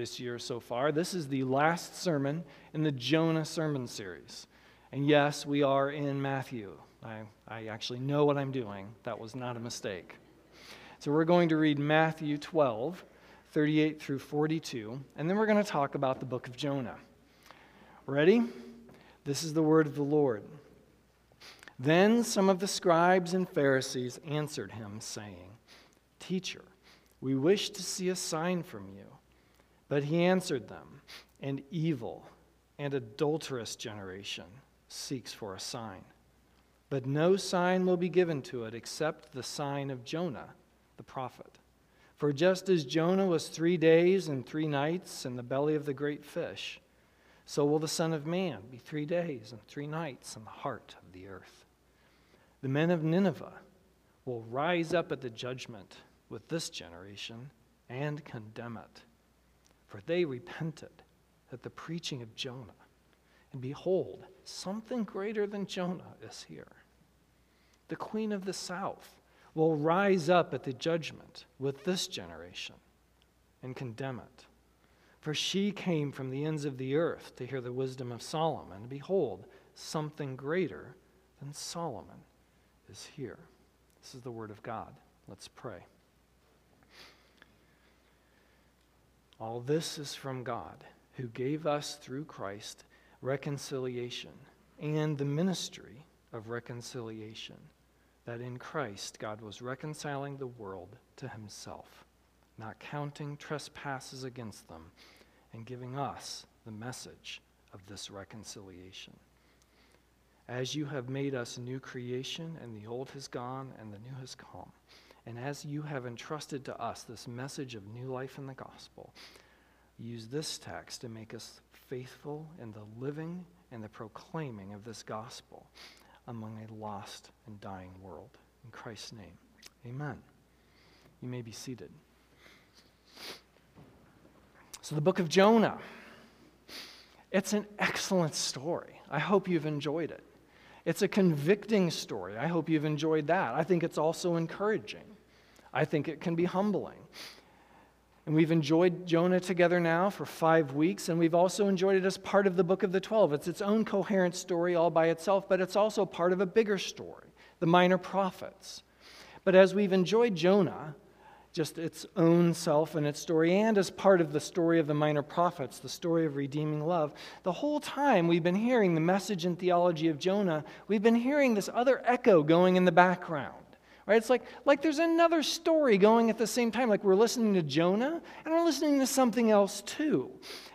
this year so far. This is the last sermon in the Jonah sermon series. And yes, we are in Matthew. I, I actually know what I'm doing. That was not a mistake. So we're going to read Matthew 12, 38 through 42, and then we're going to talk about the book of Jonah. Ready? This is the word of the Lord. Then some of the scribes and Pharisees answered him, saying, Teacher, we wish to see a sign from you. But he answered them, An evil and adulterous generation seeks for a sign. But no sign will be given to it except the sign of Jonah, the prophet. For just as Jonah was three days and three nights in the belly of the great fish, so will the Son of Man be three days and three nights in the heart of the earth. The men of Nineveh will rise up at the judgment with this generation and condemn it. For they repented at the preaching of Jonah. And behold, something greater than Jonah is here. The queen of the south will rise up at the judgment with this generation and condemn it. For she came from the ends of the earth to hear the wisdom of Solomon. And behold, something greater than Solomon is here. This is the word of God. Let's pray. All this is from God, who gave us through Christ reconciliation and the ministry of reconciliation, that in Christ God was reconciling the world to himself, not counting trespasses against them, and giving us the message of this reconciliation. As you have made us a new creation, and the old has gone and the new has come and as you have entrusted to us this message of new life in the gospel, use this text to make us faithful in the living and the proclaiming of this gospel among a lost and dying world. In Christ's name, amen. You may be seated. So, the book of Jonah. It's an excellent story. I hope you've enjoyed it. It's a convicting story. I hope you've enjoyed that. I think it's also encouraging. I think it can be humbling. And we've enjoyed Jonah together now for five weeks, and we've also enjoyed it as part of the book of the 12. It's its own coherent story all by itself, but it's also part of a bigger story, the minor prophets. But as we've enjoyed Jonah, just its own self and its story, and as part of the story of the minor prophets, the story of redeeming love, the whole time we've been hearing the message and theology of Jonah, we've been hearing this other echo going in the background. Right? It's like, like there's another story going at the same time. Like we're listening to Jonah and we're listening to something else too.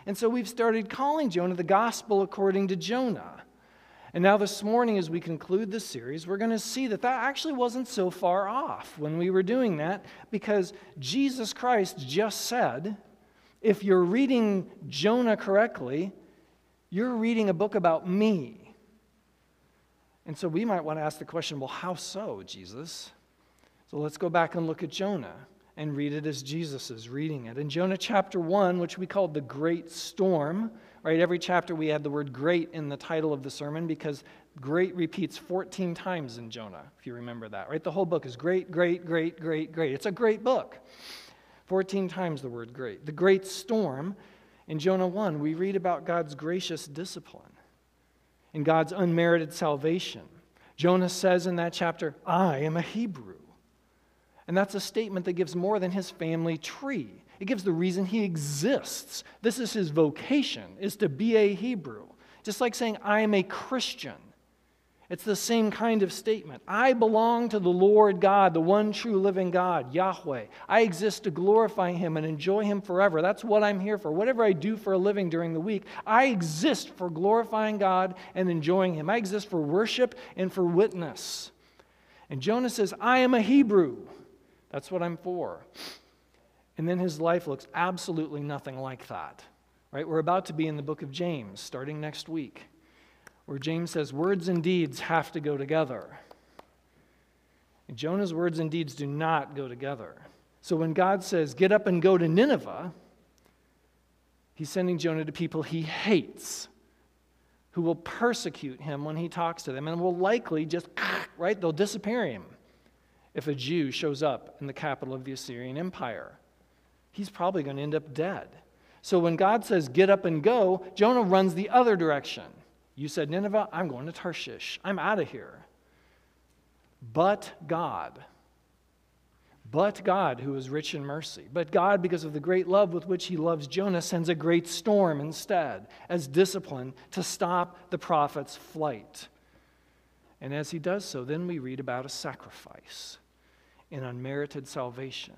And so we've started calling Jonah the gospel according to Jonah. And now, this morning, as we conclude this series, we're going to see that that actually wasn't so far off when we were doing that because Jesus Christ just said, if you're reading Jonah correctly, you're reading a book about me. And so we might want to ask the question well, how so, Jesus? So let's go back and look at Jonah and read it as Jesus is reading it. In Jonah chapter 1, which we called the Great Storm, right? Every chapter we had the word great in the title of the sermon because great repeats 14 times in Jonah, if you remember that, right? The whole book is great, great, great, great, great. It's a great book. 14 times the word great. The great storm in Jonah 1, we read about God's gracious discipline and God's unmerited salvation. Jonah says in that chapter, I am a Hebrew. And that's a statement that gives more than his family tree. It gives the reason he exists. This is his vocation, is to be a Hebrew. Just like saying, I am a Christian. It's the same kind of statement. I belong to the Lord God, the one true living God, Yahweh. I exist to glorify Him and enjoy Him forever. That's what I'm here for. Whatever I do for a living during the week, I exist for glorifying God and enjoying Him. I exist for worship and for witness. And Jonah says, I am a Hebrew. That's what I'm for. And then his life looks absolutely nothing like that. Right? We're about to be in the book of James starting next week, where James says words and deeds have to go together. And Jonah's words and deeds do not go together. So when God says, get up and go to Nineveh, he's sending Jonah to people he hates, who will persecute him when he talks to them and will likely just, right, they'll disappear him if a Jew shows up in the capital of the Assyrian Empire. He's probably going to end up dead. So when God says, get up and go, Jonah runs the other direction. You said, Nineveh, I'm going to Tarshish. I'm out of here. But God, but God, who is rich in mercy, but God, because of the great love with which he loves Jonah, sends a great storm instead as discipline to stop the prophet's flight. And as he does so, then we read about a sacrifice, an unmerited salvation.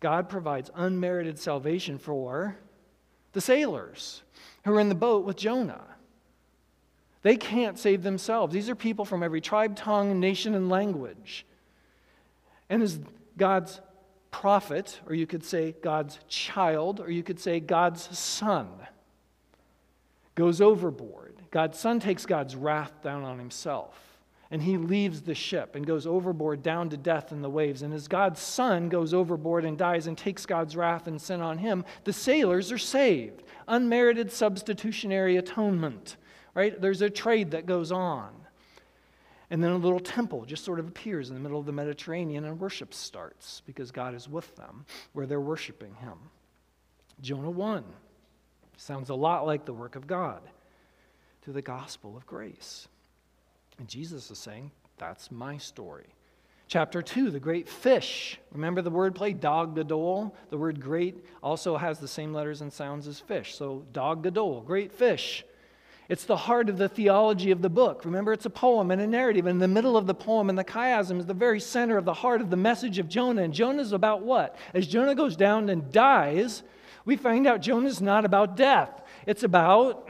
God provides unmerited salvation for the sailors who are in the boat with Jonah. They can't save themselves. These are people from every tribe, tongue, nation, and language. And as God's prophet, or you could say God's child, or you could say God's son, goes overboard, God's son takes God's wrath down on himself. And he leaves the ship and goes overboard down to death in the waves. And as God's son goes overboard and dies and takes God's wrath and sin on him, the sailors are saved. Unmerited substitutionary atonement right? There's a trade that goes on. And then a little temple just sort of appears in the middle of the Mediterranean and worship starts because God is with them where they're worshiping Him. Jonah 1 sounds a lot like the work of God to the gospel of grace. And Jesus is saying, That's my story. Chapter 2, the great fish. Remember the word play, dag gadol? The word great also has the same letters and sounds as fish. So, dag gadol, great fish. It's the heart of the theology of the book. Remember, it's a poem and a narrative. In the middle of the poem and the chiasm is the very center of the heart of the message of Jonah. And Jonah's about what? As Jonah goes down and dies, we find out Jonah's not about death, it's about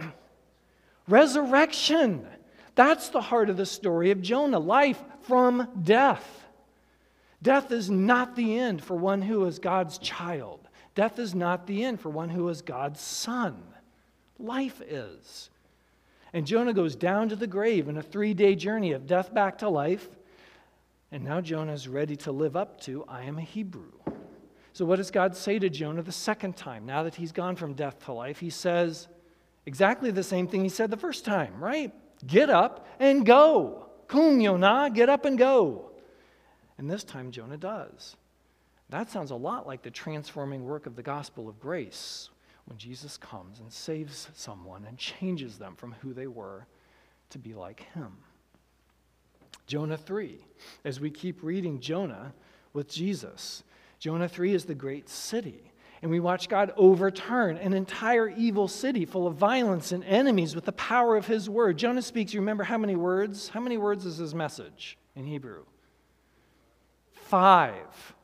resurrection. That's the heart of the story of Jonah life from death. Death is not the end for one who is God's child. Death is not the end for one who is God's son. Life is. And Jonah goes down to the grave in a three day journey of death back to life. And now Jonah is ready to live up to I am a Hebrew. So, what does God say to Jonah the second time? Now that he's gone from death to life, he says exactly the same thing he said the first time, right? Get up and go. Kum Yonah, get up and go. And this time Jonah does. That sounds a lot like the transforming work of the gospel of grace, when Jesus comes and saves someone and changes them from who they were to be like him. Jonah 3, as we keep reading Jonah with Jesus, Jonah 3 is the great city. And we watch God overturn an entire evil city full of violence and enemies with the power of his word. Jonah speaks, you remember how many words? How many words is his message in Hebrew? Five.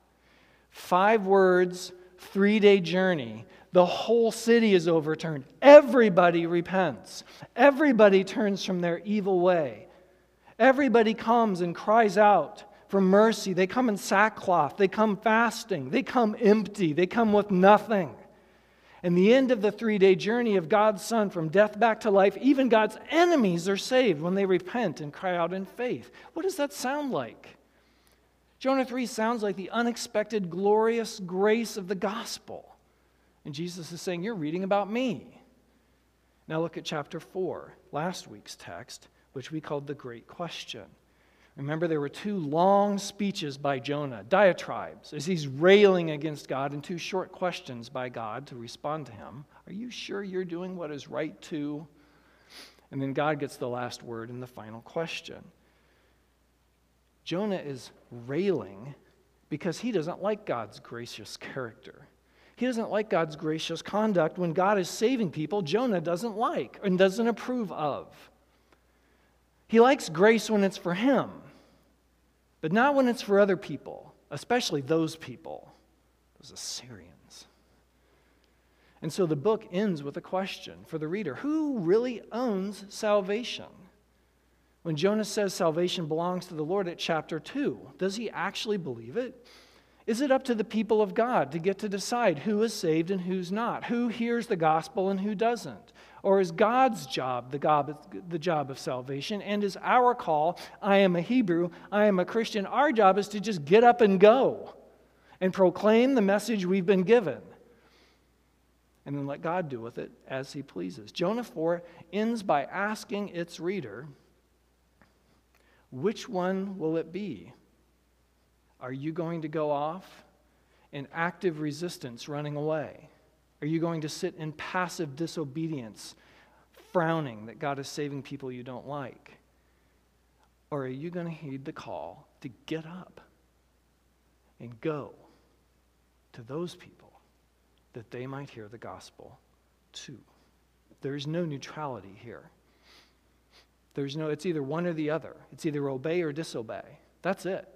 Five words, three day journey the whole city is overturned. Everybody repents. Everybody turns from their evil way. Everybody comes and cries out for mercy. They come in sackcloth. They come fasting. They come empty. They come with nothing. And the end of the three day journey of God's Son from death back to life, even God's enemies are saved when they repent and cry out in faith. What does that sound like? Jonah 3 sounds like the unexpected, glorious grace of the gospel. And Jesus is saying, You're reading about me. Now look at chapter 4, last week's text, which we called the Great Question. Remember, there were two long speeches by Jonah, diatribes, as he's railing against God, and two short questions by God to respond to him. Are you sure you're doing what is right to? And then God gets the last word in the final question. Jonah is railing because he doesn't like God's gracious character. He doesn't like God's gracious conduct when God is saving people Jonah doesn't like and doesn't approve of. He likes grace when it's for him, but not when it's for other people, especially those people, those Assyrians. And so the book ends with a question for the reader Who really owns salvation? When Jonah says salvation belongs to the Lord at chapter 2, does he actually believe it? Is it up to the people of God to get to decide who is saved and who's not? Who hears the gospel and who doesn't? Or is God's job the, the job of salvation? And is our call, I am a Hebrew, I am a Christian, our job is to just get up and go and proclaim the message we've been given and then let God do with it as he pleases. Jonah 4 ends by asking its reader, which one will it be? Are you going to go off in active resistance running away? Are you going to sit in passive disobedience, frowning that God is saving people you don't like? Or are you going to heed the call to get up and go to those people that they might hear the gospel too? There is no neutrality here. There's no, it's either one or the other. It's either obey or disobey. That's it.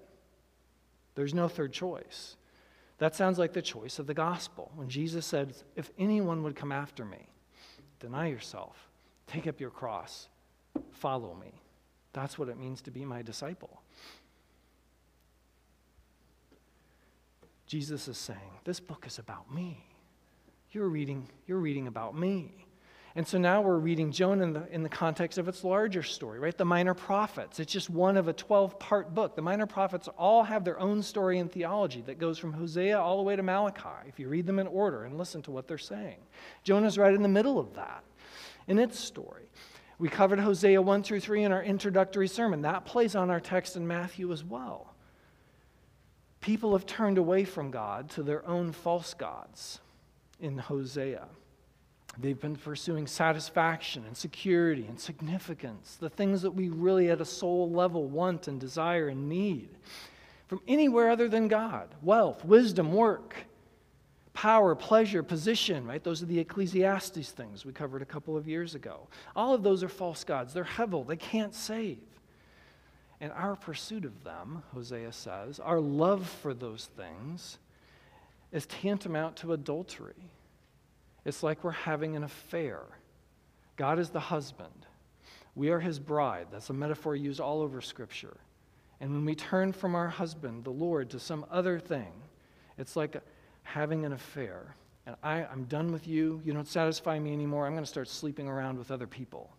There's no third choice. That sounds like the choice of the gospel. When Jesus said, If anyone would come after me, deny yourself, take up your cross, follow me. That's what it means to be my disciple. Jesus is saying, This book is about me. You're reading, you're reading about me. And so now we're reading Jonah in the, in the context of its larger story, right? The minor prophets. It's just one of a 12 part book. The minor prophets all have their own story and theology that goes from Hosea all the way to Malachi, if you read them in order and listen to what they're saying. Jonah's right in the middle of that in its story. We covered Hosea 1 through 3 in our introductory sermon. That plays on our text in Matthew as well. People have turned away from God to their own false gods in Hosea. They've been pursuing satisfaction and security and significance, the things that we really at a soul level want and desire and need from anywhere other than God wealth, wisdom, work, power, pleasure, position, right? Those are the Ecclesiastes things we covered a couple of years ago. All of those are false gods. They're hevel, they can't save. And our pursuit of them, Hosea says, our love for those things, is tantamount to adultery. It's like we're having an affair. God is the husband. We are his bride. That's a metaphor used all over Scripture. And when we turn from our husband, the Lord, to some other thing, it's like having an affair. And I, I'm done with you. You don't satisfy me anymore. I'm going to start sleeping around with other people.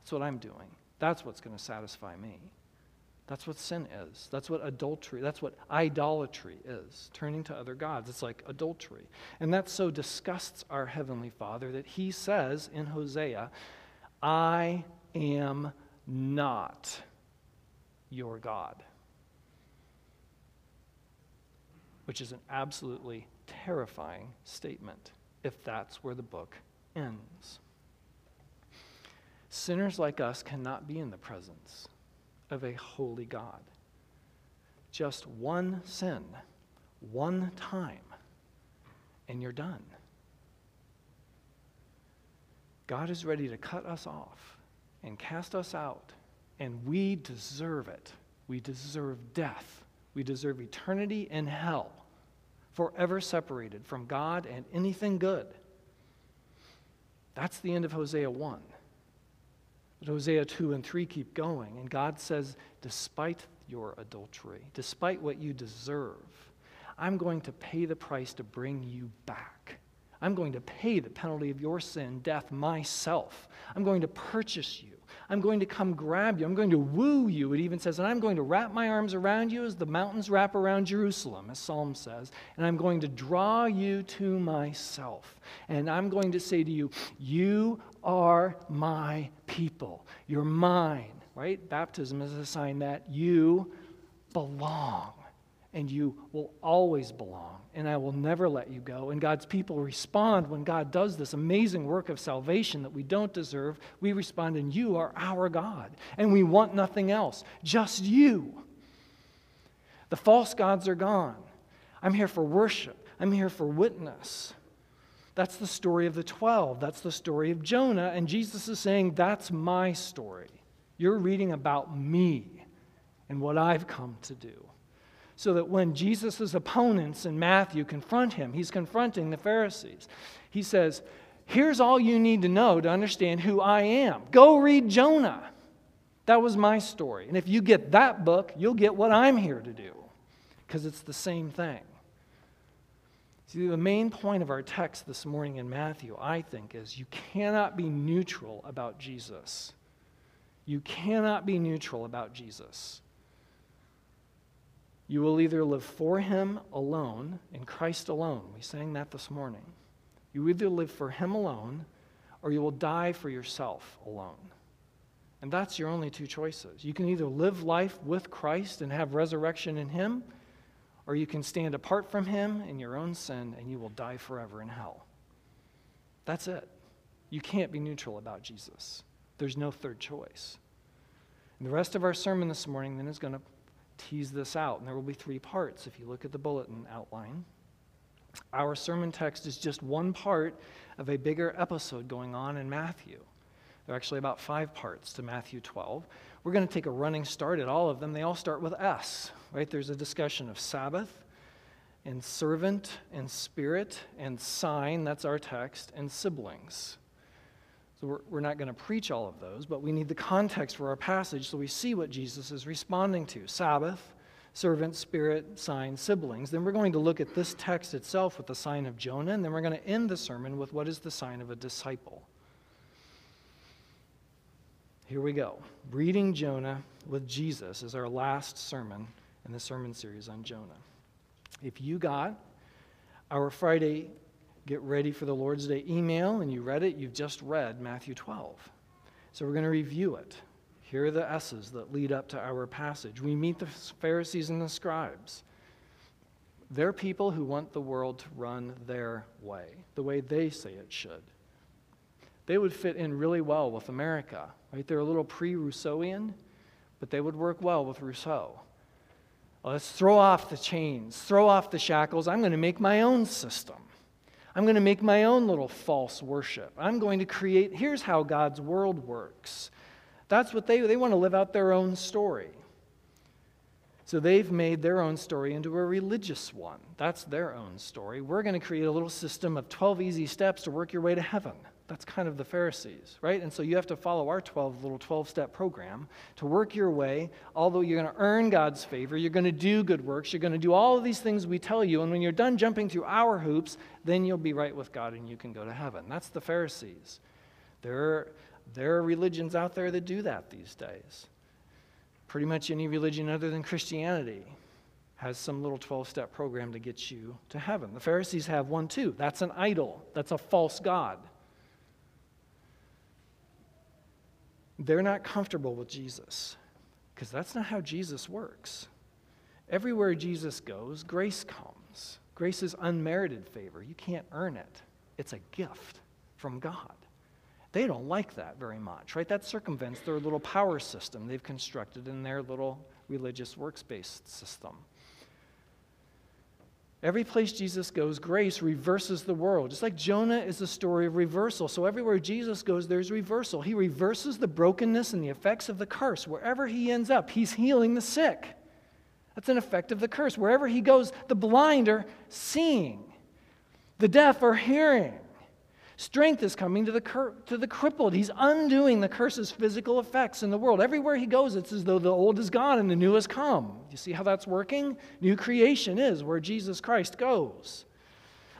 That's what I'm doing. That's what's going to satisfy me. That's what sin is. That's what adultery, that's what idolatry is, turning to other gods. It's like adultery. And that so disgusts our Heavenly Father that He says in Hosea, I am not your God. Which is an absolutely terrifying statement if that's where the book ends. Sinners like us cannot be in the presence of a holy God. Just one sin, one time, and you're done. God is ready to cut us off and cast us out, and we deserve it. We deserve death. We deserve eternity in hell, forever separated from God and anything good. That's the end of Hosea 1. Hosea 2 and 3 keep going, and God says, despite your adultery, despite what you deserve, I'm going to pay the price to bring you back. I'm going to pay the penalty of your sin, death, myself. I'm going to purchase you. I'm going to come grab you. I'm going to woo you, it even says. And I'm going to wrap my arms around you as the mountains wrap around Jerusalem, as Psalm says. And I'm going to draw you to myself. And I'm going to say to you, You are my people. You're mine, right? Baptism is a sign that you belong and you will always belong, and I will never let you go. And God's people respond when God does this amazing work of salvation that we don't deserve. We respond, and you are our God, and we want nothing else, just you. The false gods are gone. I'm here for worship, I'm here for witness. That's the story of the 12. That's the story of Jonah. And Jesus is saying, That's my story. You're reading about me and what I've come to do so that when Jesus' opponents in Matthew confront him, he's confronting the Pharisees. He says, Here's all you need to know to understand who I am. Go read Jonah. That was my story. And if you get that book, you'll get what I'm here to do because it's the same thing. See, the main point of our text this morning in Matthew, I think, is you cannot be neutral about Jesus. You cannot be neutral about Jesus. You will either live for Him alone, in Christ alone. We sang that this morning. You either live for Him alone, or you will die for yourself alone. And that's your only two choices. You can either live life with Christ and have resurrection in Him, or you can stand apart from Him in your own sin and you will die forever in hell. That's it. You can't be neutral about Jesus. There's no third choice. And the rest of our sermon this morning then is going to tease this out, and there will be three parts if you look at the bulletin outline. Our sermon text is just one part of a bigger episode going on in Matthew. There are actually about five parts to Matthew 12. We're going to take a running start at all of them. They all start with S, right? There's a discussion of Sabbath and servant and spirit and sign, that's our text, and siblings. So we're, we're not going to preach all of those, but we need the context for our passage so we see what Jesus is responding to Sabbath, servant, spirit, sign, siblings. Then we're going to look at this text itself with the sign of Jonah, and then we're going to end the sermon with what is the sign of a disciple. Here we go. Reading Jonah with Jesus is our last sermon in the sermon series on Jonah. If you got our Friday Get Ready for the Lord's Day email and you read it, you've just read Matthew 12. So we're going to review it. Here are the S's that lead up to our passage. We meet the Pharisees and the scribes. They're people who want the world to run their way, the way they say it should. They would fit in really well with America Right? They're a little pre Rousseauian, but they would work well with Rousseau. Let's throw off the chains, throw off the shackles. I'm going to make my own system. I'm going to make my own little false worship. I'm going to create, here's how God's world works. That's what they, they want to live out their own story. So they've made their own story into a religious one. That's their own story. We're going to create a little system of 12 easy steps to work your way to heaven. That's kind of the Pharisees, right? And so you have to follow our 12 little 12 step program to work your way. Although you're going to earn God's favor, you're going to do good works, you're going to do all of these things we tell you. And when you're done jumping through our hoops, then you'll be right with God and you can go to heaven. That's the Pharisees. There, are, there are religions out there that do that these days. Pretty much any religion other than Christianity has some little 12 step program to get you to heaven. The Pharisees have one too. That's an idol, that's a false God. They're not comfortable with Jesus because that's not how Jesus works. Everywhere Jesus goes, grace comes. Grace is unmerited favor. You can't earn it, it's a gift from God. They don't like that very much, right? That circumvents their little power system they've constructed in their little religious works based system. Every place Jesus goes, grace reverses the world. Just like Jonah is a story of reversal. So everywhere Jesus goes, there's reversal. He reverses the brokenness and the effects of the curse. Wherever he ends up, he's healing the sick. That's an effect of the curse. Wherever he goes, the blind are seeing, the deaf are hearing. Strength is coming to the, cur- to the crippled. He's undoing the curse's physical effects in the world. Everywhere he goes, it's as though the old is gone and the new has come. You see how that's working? New creation is where Jesus Christ goes.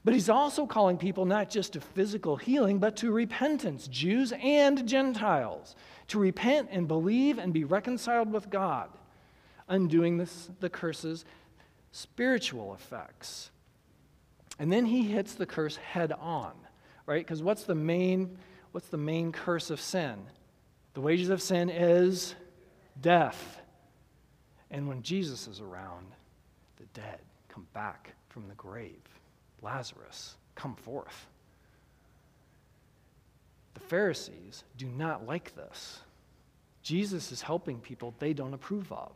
But he's also calling people not just to physical healing, but to repentance, Jews and Gentiles, to repent and believe and be reconciled with God, undoing this, the curse's spiritual effects. And then he hits the curse head on right? Because what's the main what's the main curse of sin? The wages of sin is death. And when Jesus is around, the dead come back from the grave. Lazarus, come forth. The Pharisees do not like this. Jesus is helping people they don't approve of,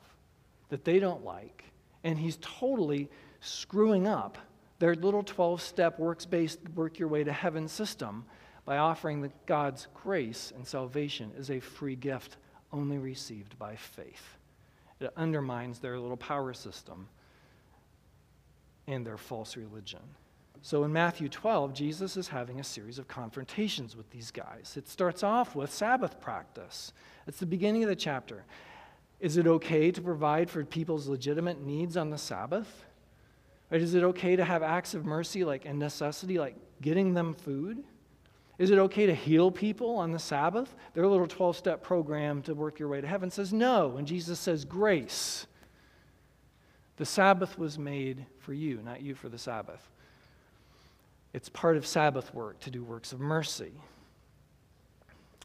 that they don't like, and he's totally screwing up their little 12 step works based, work your way to heaven system by offering the God's grace and salvation as a free gift only received by faith. It undermines their little power system and their false religion. So in Matthew 12, Jesus is having a series of confrontations with these guys. It starts off with Sabbath practice. It's the beginning of the chapter. Is it okay to provide for people's legitimate needs on the Sabbath? Right? Is it okay to have acts of mercy like and necessity, like getting them food? Is it okay to heal people on the Sabbath? Their little 12 step program to work your way to heaven says no. And Jesus says grace. The Sabbath was made for you, not you for the Sabbath. It's part of Sabbath work to do works of mercy.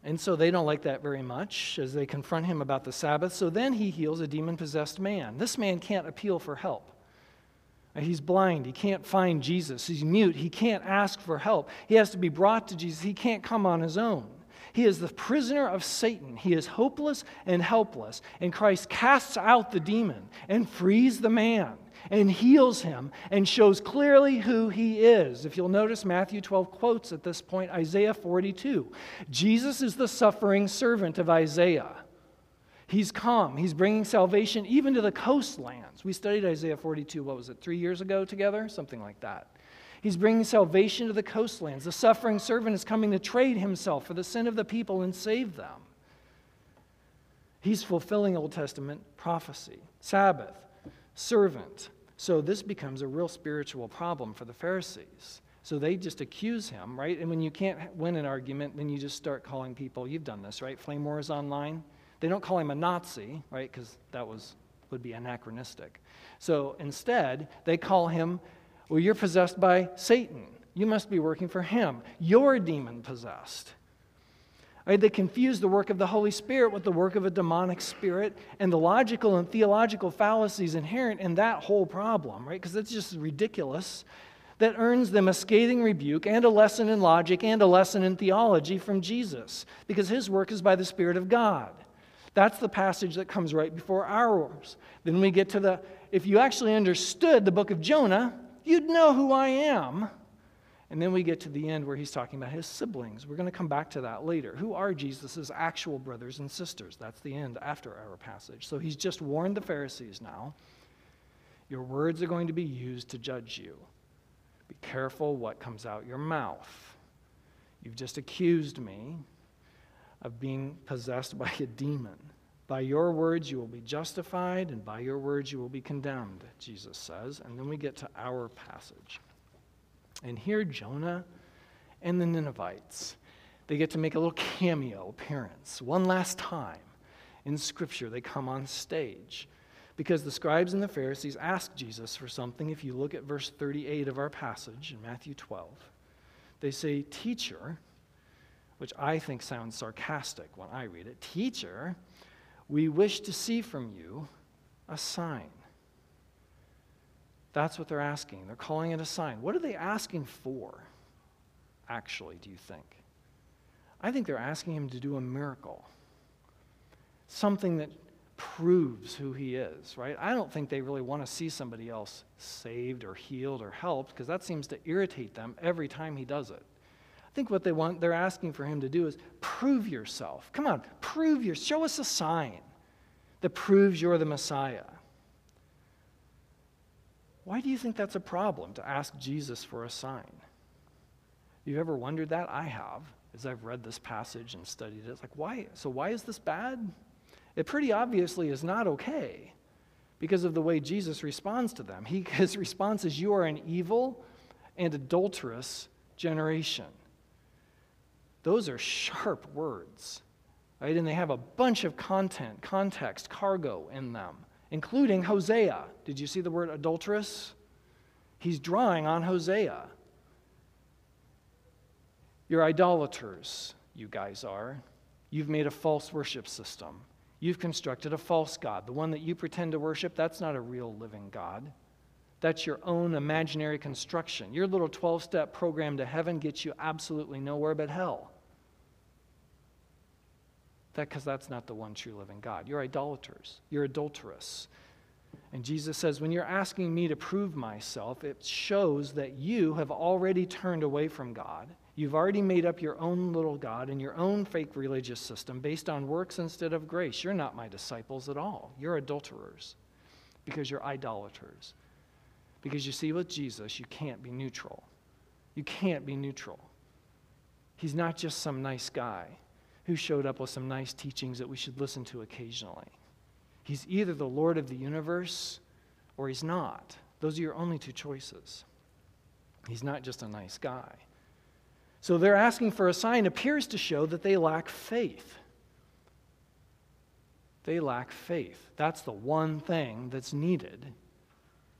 And so they don't like that very much as they confront him about the Sabbath. So then he heals a demon possessed man. This man can't appeal for help. He's blind. He can't find Jesus. He's mute. He can't ask for help. He has to be brought to Jesus. He can't come on his own. He is the prisoner of Satan. He is hopeless and helpless. And Christ casts out the demon and frees the man and heals him and shows clearly who he is. If you'll notice, Matthew 12 quotes at this point Isaiah 42. Jesus is the suffering servant of Isaiah. He's come. He's bringing salvation even to the coastlands. We studied Isaiah 42, what was it, three years ago together? Something like that. He's bringing salvation to the coastlands. The suffering servant is coming to trade himself for the sin of the people and save them. He's fulfilling Old Testament prophecy. Sabbath, servant. So this becomes a real spiritual problem for the Pharisees. So they just accuse him, right? And when you can't win an argument, then you just start calling people, you've done this, right? Flame wars online. They don't call him a Nazi, right? Because that was, would be anachronistic. So instead, they call him, well, you're possessed by Satan. You must be working for him. You're demon possessed. Right? They confuse the work of the Holy Spirit with the work of a demonic spirit and the logical and theological fallacies inherent in that whole problem, right? Because it's just ridiculous that earns them a scathing rebuke and a lesson in logic and a lesson in theology from Jesus, because his work is by the Spirit of God. That's the passage that comes right before ours. Then we get to the, if you actually understood the book of Jonah, you'd know who I am. And then we get to the end where he's talking about his siblings. We're going to come back to that later. Who are Jesus' actual brothers and sisters? That's the end after our passage. So he's just warned the Pharisees now. Your words are going to be used to judge you. Be careful what comes out your mouth. You've just accused me of being possessed by a demon. By your words you will be justified, and by your words you will be condemned, Jesus says. And then we get to our passage. And here, Jonah and the Ninevites, they get to make a little cameo appearance. One last time in Scripture, they come on stage. Because the scribes and the Pharisees ask Jesus for something. If you look at verse 38 of our passage in Matthew 12, they say, Teacher, which I think sounds sarcastic when I read it. Teacher, we wish to see from you a sign. That's what they're asking. They're calling it a sign. What are they asking for, actually, do you think? I think they're asking him to do a miracle, something that proves who he is, right? I don't think they really want to see somebody else saved or healed or helped because that seems to irritate them every time he does it. I think what they want, they're asking for him to do is prove yourself. Come on, prove your, show us a sign that proves you're the Messiah. Why do you think that's a problem to ask Jesus for a sign? You've ever wondered that? I have, as I've read this passage and studied it. It's like, why? So, why is this bad? It pretty obviously is not okay because of the way Jesus responds to them. He, his response is, You are an evil and adulterous generation. Those are sharp words, right? And they have a bunch of content, context, cargo in them, including Hosea. Did you see the word adulteress? He's drawing on Hosea. You're idolaters, you guys are. You've made a false worship system. You've constructed a false God. The one that you pretend to worship, that's not a real living God. That's your own imaginary construction. Your little 12 step program to heaven gets you absolutely nowhere but hell. That because that's not the one true living God. You're idolaters. You're adulterous. And Jesus says, when you're asking me to prove myself, it shows that you have already turned away from God. You've already made up your own little God and your own fake religious system based on works instead of grace. You're not my disciples at all. You're adulterers because you're idolaters. Because you see, with Jesus, you can't be neutral. You can't be neutral. He's not just some nice guy who showed up with some nice teachings that we should listen to occasionally. He's either the Lord of the universe or he's not. Those are your only two choices. He's not just a nice guy. So they're asking for a sign appears to show that they lack faith. They lack faith. That's the one thing that's needed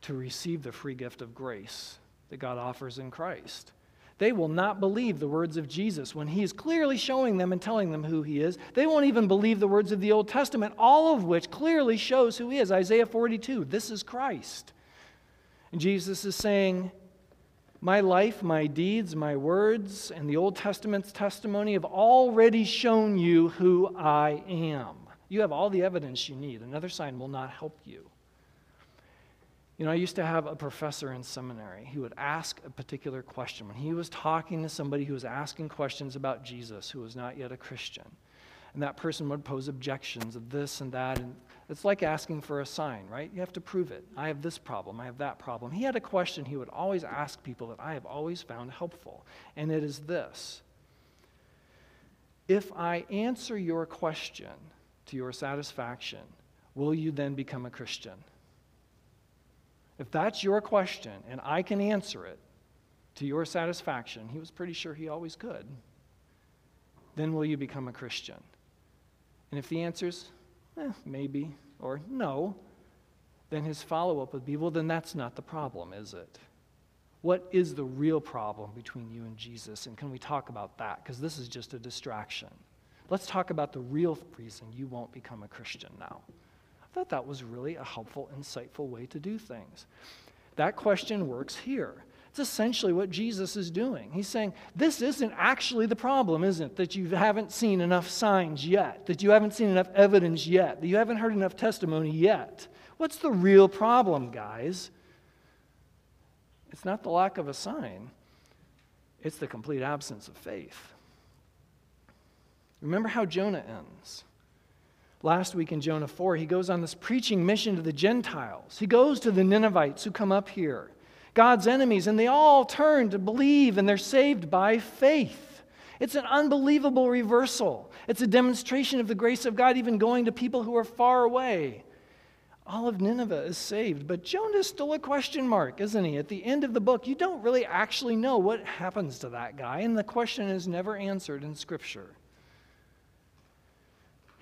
to receive the free gift of grace that God offers in Christ. They will not believe the words of Jesus when he is clearly showing them and telling them who he is. They won't even believe the words of the Old Testament, all of which clearly shows who he is. Isaiah 42, this is Christ. And Jesus is saying, My life, my deeds, my words, and the Old Testament's testimony have already shown you who I am. You have all the evidence you need. Another sign will not help you. You know, I used to have a professor in seminary who would ask a particular question. When he was talking to somebody who was asking questions about Jesus who was not yet a Christian, and that person would pose objections of this and that, and it's like asking for a sign, right? You have to prove it. I have this problem, I have that problem. He had a question he would always ask people that I have always found helpful, and it is this If I answer your question to your satisfaction, will you then become a Christian? If that's your question and I can answer it to your satisfaction, he was pretty sure he always could, then will you become a Christian? And if the answer is eh, maybe or no, then his follow up would be well, then that's not the problem, is it? What is the real problem between you and Jesus? And can we talk about that? Because this is just a distraction. Let's talk about the real reason you won't become a Christian now. I thought that was really a helpful, insightful way to do things. That question works here. It's essentially what Jesus is doing. He's saying, This isn't actually the problem, isn't it? That you haven't seen enough signs yet, that you haven't seen enough evidence yet, that you haven't heard enough testimony yet. What's the real problem, guys? It's not the lack of a sign, it's the complete absence of faith. Remember how Jonah ends. Last week in Jonah 4, he goes on this preaching mission to the Gentiles. He goes to the Ninevites who come up here, God's enemies, and they all turn to believe and they're saved by faith. It's an unbelievable reversal. It's a demonstration of the grace of God, even going to people who are far away. All of Nineveh is saved, but Jonah is still a question mark, isn't he? At the end of the book, you don't really actually know what happens to that guy, and the question is never answered in Scripture.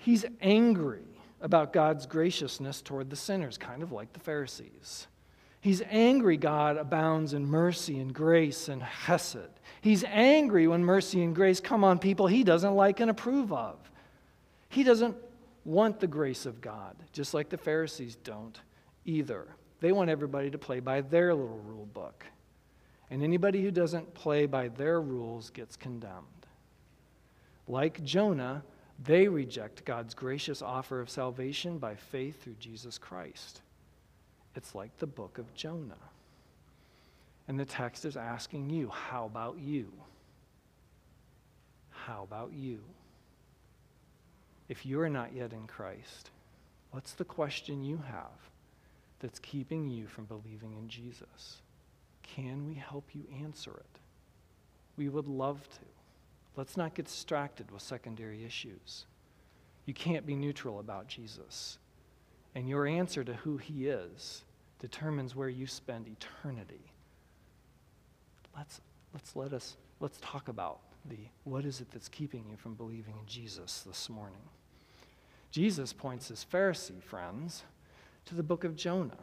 He's angry about God's graciousness toward the sinners, kind of like the Pharisees. He's angry God abounds in mercy and grace and chesed. He's angry when mercy and grace come on people he doesn't like and approve of. He doesn't want the grace of God, just like the Pharisees don't either. They want everybody to play by their little rule book. And anybody who doesn't play by their rules gets condemned. Like Jonah, they reject God's gracious offer of salvation by faith through Jesus Christ. It's like the book of Jonah. And the text is asking you, how about you? How about you? If you are not yet in Christ, what's the question you have that's keeping you from believing in Jesus? Can we help you answer it? We would love to. Let's not get distracted with secondary issues. You can't be neutral about Jesus. And your answer to who he is determines where you spend eternity. Let's, let's let us let's talk about the what is it that's keeping you from believing in Jesus this morning. Jesus points his Pharisee friends to the book of Jonah.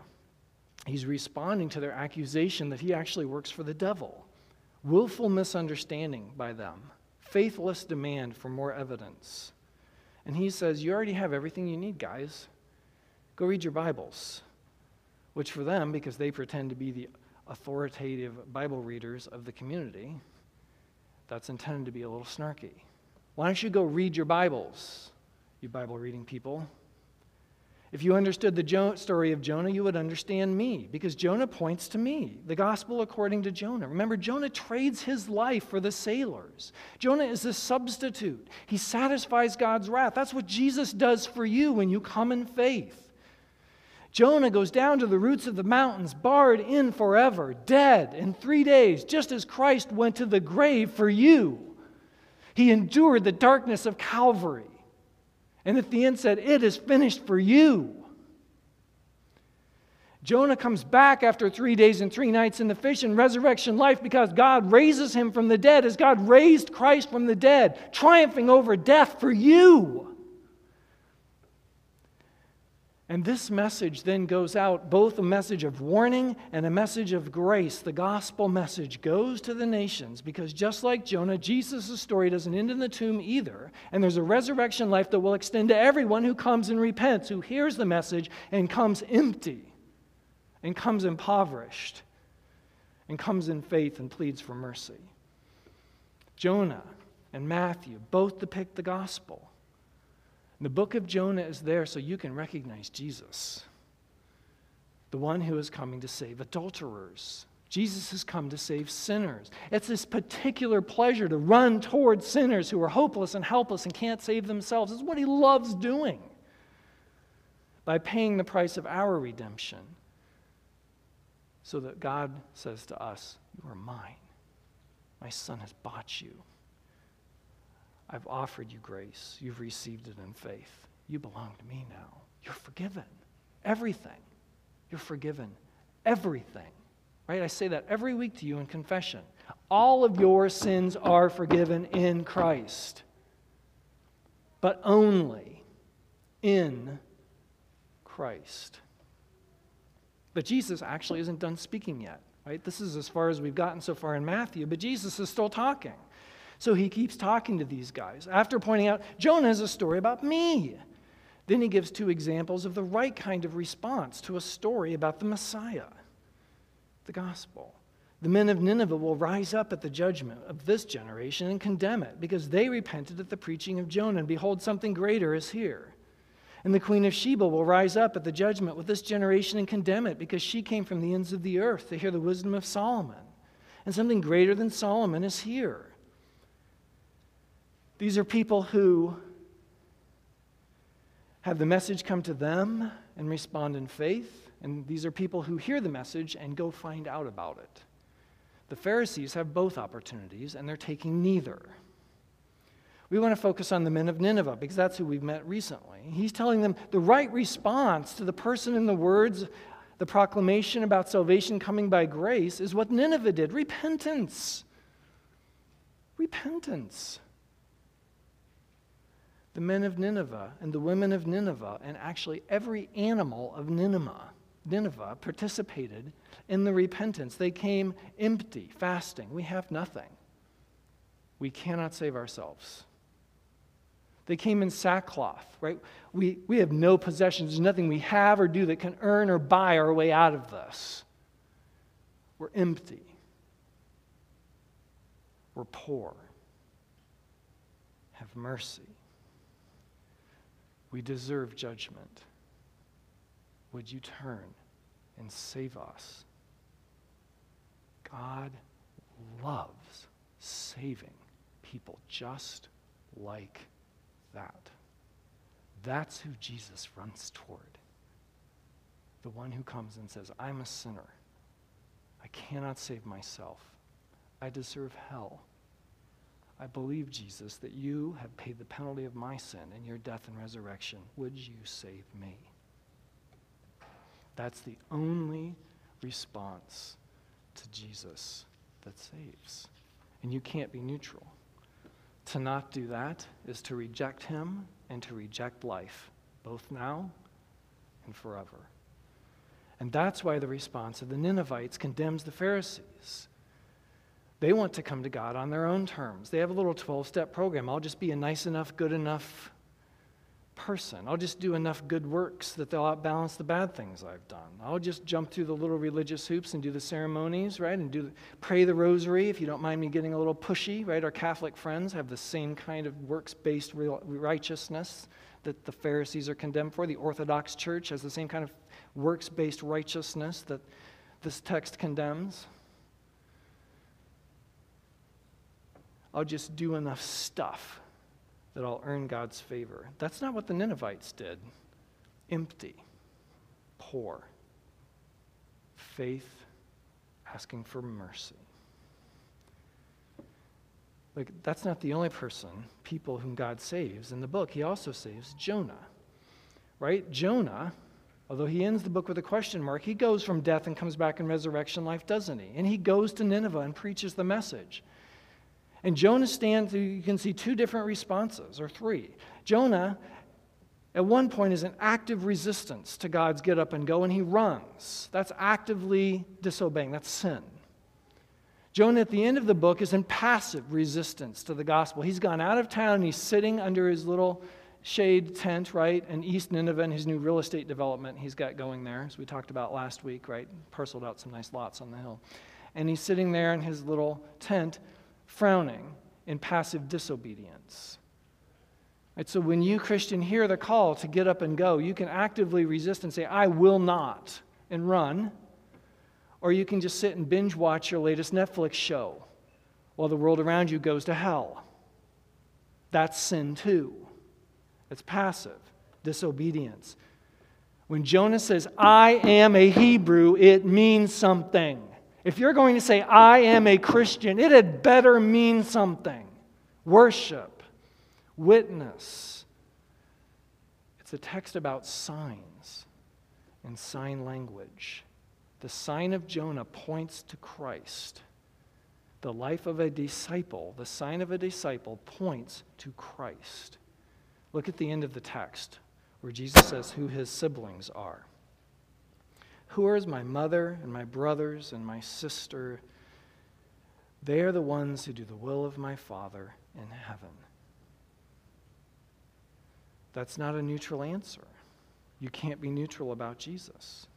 He's responding to their accusation that he actually works for the devil. Willful misunderstanding by them faithless demand for more evidence. And he says, You already have everything you need, guys. Go read your Bibles. Which, for them, because they pretend to be the authoritative Bible readers of the community, that's intended to be a little snarky. Why don't you go read your Bibles, you Bible reading people? If you understood the jo- story of Jonah, you would understand me because Jonah points to me, the gospel according to Jonah. Remember, Jonah trades his life for the sailors. Jonah is a substitute, he satisfies God's wrath. That's what Jesus does for you when you come in faith. Jonah goes down to the roots of the mountains, barred in forever, dead in three days, just as Christ went to the grave for you. He endured the darkness of Calvary. And at the end said, It is finished for you. Jonah comes back after three days and three nights in the fish and resurrection life because God raises him from the dead as God raised Christ from the dead, triumphing over death for you. And this message then goes out, both a message of warning and a message of grace. The gospel message goes to the nations because just like Jonah, Jesus' story doesn't end in the tomb either. And there's a resurrection life that will extend to everyone who comes and repents, who hears the message and comes empty and comes impoverished and comes in faith and pleads for mercy. Jonah and Matthew both depict the gospel. The book of Jonah is there so you can recognize Jesus, the one who is coming to save adulterers. Jesus has come to save sinners. It's this particular pleasure to run towards sinners who are hopeless and helpless and can't save themselves. It's what he loves doing by paying the price of our redemption so that God says to us, You are mine. My son has bought you. I've offered you grace. You've received it in faith. You belong to me now. You're forgiven. Everything. You're forgiven. Everything. Right? I say that every week to you in confession. All of your sins are forgiven in Christ, but only in Christ. But Jesus actually isn't done speaking yet, right? This is as far as we've gotten so far in Matthew, but Jesus is still talking. So he keeps talking to these guys. After pointing out, Jonah is a story about me. Then he gives two examples of the right kind of response to a story about the Messiah, the gospel. The men of Nineveh will rise up at the judgment of this generation and condemn it because they repented at the preaching of Jonah, and behold, something greater is here. And the queen of Sheba will rise up at the judgment with this generation and condemn it because she came from the ends of the earth to hear the wisdom of Solomon. And something greater than Solomon is here. These are people who have the message come to them and respond in faith. And these are people who hear the message and go find out about it. The Pharisees have both opportunities, and they're taking neither. We want to focus on the men of Nineveh because that's who we've met recently. He's telling them the right response to the person in the words, the proclamation about salvation coming by grace, is what Nineveh did repentance. Repentance. The men of Nineveh and the women of Nineveh, and actually every animal of Nineveh, Nineveh participated in the repentance. They came empty, fasting. We have nothing. We cannot save ourselves. They came in sackcloth, right? We, we have no possessions. There's nothing we have or do that can earn or buy our way out of this. We're empty. We're poor. Have mercy. We deserve judgment. Would you turn and save us? God loves saving people just like that. That's who Jesus runs toward. The one who comes and says, I'm a sinner. I cannot save myself. I deserve hell. I believe, Jesus, that you have paid the penalty of my sin in your death and resurrection. Would you save me? That's the only response to Jesus that saves. And you can't be neutral. To not do that is to reject him and to reject life, both now and forever. And that's why the response of the Ninevites condemns the Pharisees. They want to come to God on their own terms. They have a little 12 step program. I'll just be a nice enough, good enough person. I'll just do enough good works that they'll outbalance the bad things I've done. I'll just jump through the little religious hoops and do the ceremonies, right? And do pray the rosary if you don't mind me getting a little pushy, right? Our Catholic friends have the same kind of works-based righteousness that the Pharisees are condemned for. The Orthodox Church has the same kind of works-based righteousness that this text condemns. I'll just do enough stuff that I'll earn God's favor. That's not what the Ninevites did. Empty, poor, faith, asking for mercy. Like, that's not the only person, people whom God saves in the book. He also saves Jonah, right? Jonah, although he ends the book with a question mark, he goes from death and comes back in resurrection life, doesn't he? And he goes to Nineveh and preaches the message. And Jonah stands, you can see two different responses, or three. Jonah, at one point, is an active resistance to God's get up and go, and he runs. That's actively disobeying, that's sin. Jonah, at the end of the book, is in passive resistance to the gospel. He's gone out of town and he's sitting under his little shade tent, right, in East Nineveh and his new real estate development he's got going there, as we talked about last week, right? Parceled out some nice lots on the hill. And he's sitting there in his little tent, frowning in passive disobedience. Right, so when you, Christian, hear the call to get up and go, you can actively resist and say, I will not, and run. Or you can just sit and binge watch your latest Netflix show while the world around you goes to hell. That's sin too. It's passive, disobedience. When Jonah says, I am a Hebrew, it means something. If you're going to say, I am a Christian, it had better mean something. Worship, witness. It's a text about signs and sign language. The sign of Jonah points to Christ. The life of a disciple, the sign of a disciple, points to Christ. Look at the end of the text where Jesus says who his siblings are. Who is my mother and my brothers and my sister? They are the ones who do the will of my Father in heaven. That's not a neutral answer. You can't be neutral about Jesus.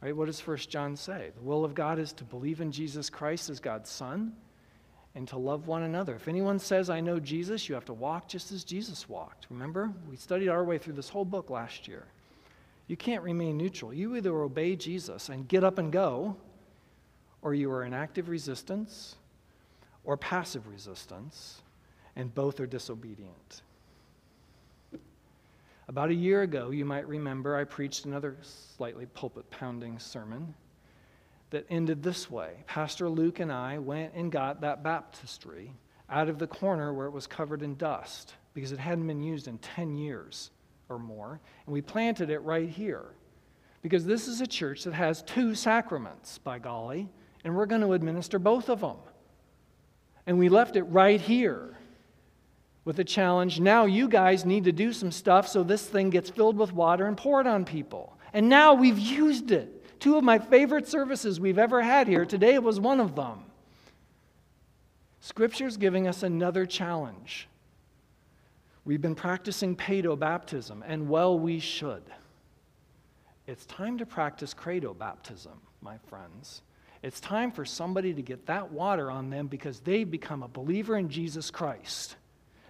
Right? What does 1 John say? The will of God is to believe in Jesus Christ as God's Son and to love one another. If anyone says, I know Jesus, you have to walk just as Jesus walked. Remember? We studied our way through this whole book last year. You can't remain neutral. You either obey Jesus and get up and go, or you are in active resistance or passive resistance, and both are disobedient. About a year ago, you might remember, I preached another slightly pulpit pounding sermon that ended this way. Pastor Luke and I went and got that baptistry out of the corner where it was covered in dust because it hadn't been used in 10 years or more. And we planted it right here because this is a church that has two sacraments, by golly, and we're going to administer both of them. And we left it right here with a challenge. Now you guys need to do some stuff so this thing gets filled with water and poured on people. And now we've used it. Two of my favorite services we've ever had here. Today was one of them. Scripture's giving us another challenge. We've been practicing pedo baptism, and well, we should. It's time to practice credo baptism, my friends. It's time for somebody to get that water on them because they've become a believer in Jesus Christ.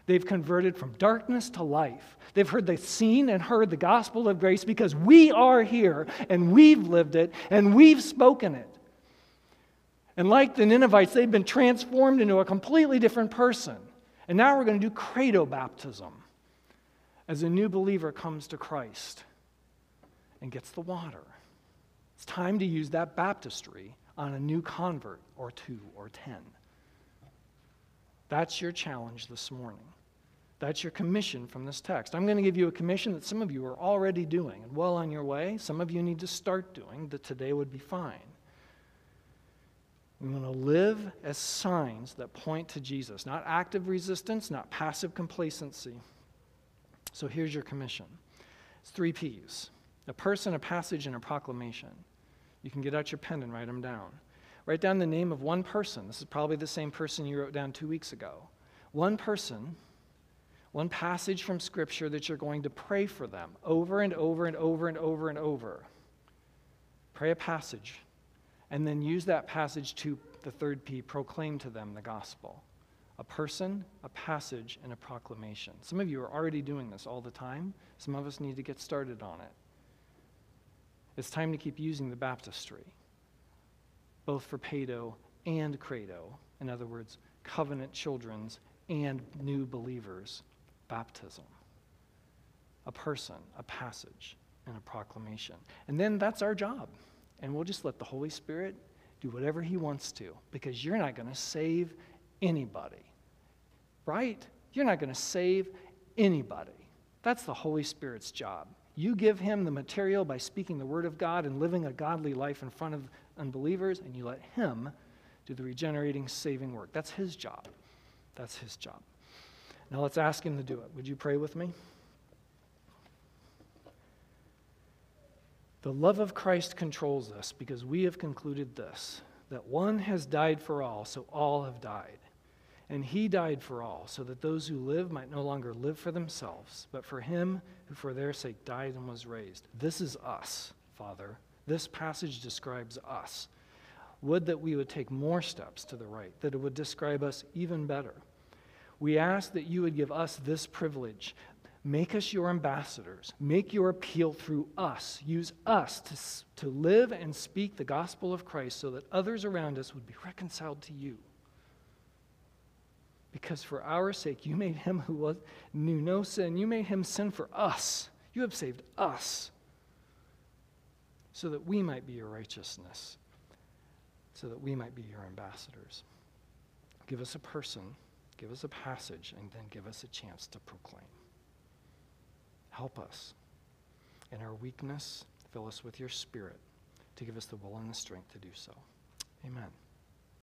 They've converted from darkness to life. They've heard the seen and heard the gospel of grace because we are here and we've lived it and we've spoken it. And like the Ninevites, they've been transformed into a completely different person. And now we're going to do credo baptism as a new believer comes to Christ and gets the water. It's time to use that baptistry on a new convert or two or ten. That's your challenge this morning. That's your commission from this text. I'm going to give you a commission that some of you are already doing and well on your way. Some of you need to start doing that today would be fine. We want to live as signs that point to Jesus, not active resistance, not passive complacency. So here's your commission it's three P's a person, a passage, and a proclamation. You can get out your pen and write them down. Write down the name of one person. This is probably the same person you wrote down two weeks ago. One person, one passage from Scripture that you're going to pray for them over and over and over and over and over. Pray a passage, and then use that passage to the third P proclaim to them the gospel. A person, a passage, and a proclamation. Some of you are already doing this all the time. Some of us need to get started on it. It's time to keep using the baptistry both for pedo and credo. In other words, covenant children's and new believers' baptism. A person, a passage, and a proclamation. And then that's our job. And we'll just let the Holy Spirit do whatever He wants to because you're not going to save anybody. Right? You're not going to save anybody. That's the Holy Spirit's job. You give Him the material by speaking the Word of God and living a godly life in front of unbelievers, and you let Him do the regenerating, saving work. That's His job. That's His job. Now let's ask Him to do it. Would you pray with me? The love of Christ controls us because we have concluded this that one has died for all, so all have died. And he died for all, so that those who live might no longer live for themselves, but for him who for their sake died and was raised. This is us, Father. This passage describes us. Would that we would take more steps to the right, that it would describe us even better. We ask that you would give us this privilege. Make us your ambassadors. Make your appeal through us. Use us to, to live and speak the gospel of Christ so that others around us would be reconciled to you. Because for our sake, you made him who was, knew no sin, you made him sin for us. You have saved us so that we might be your righteousness, so that we might be your ambassadors. Give us a person, give us a passage, and then give us a chance to proclaim. Help us in our weakness, fill us with your spirit to give us the will and the strength to do so. Amen.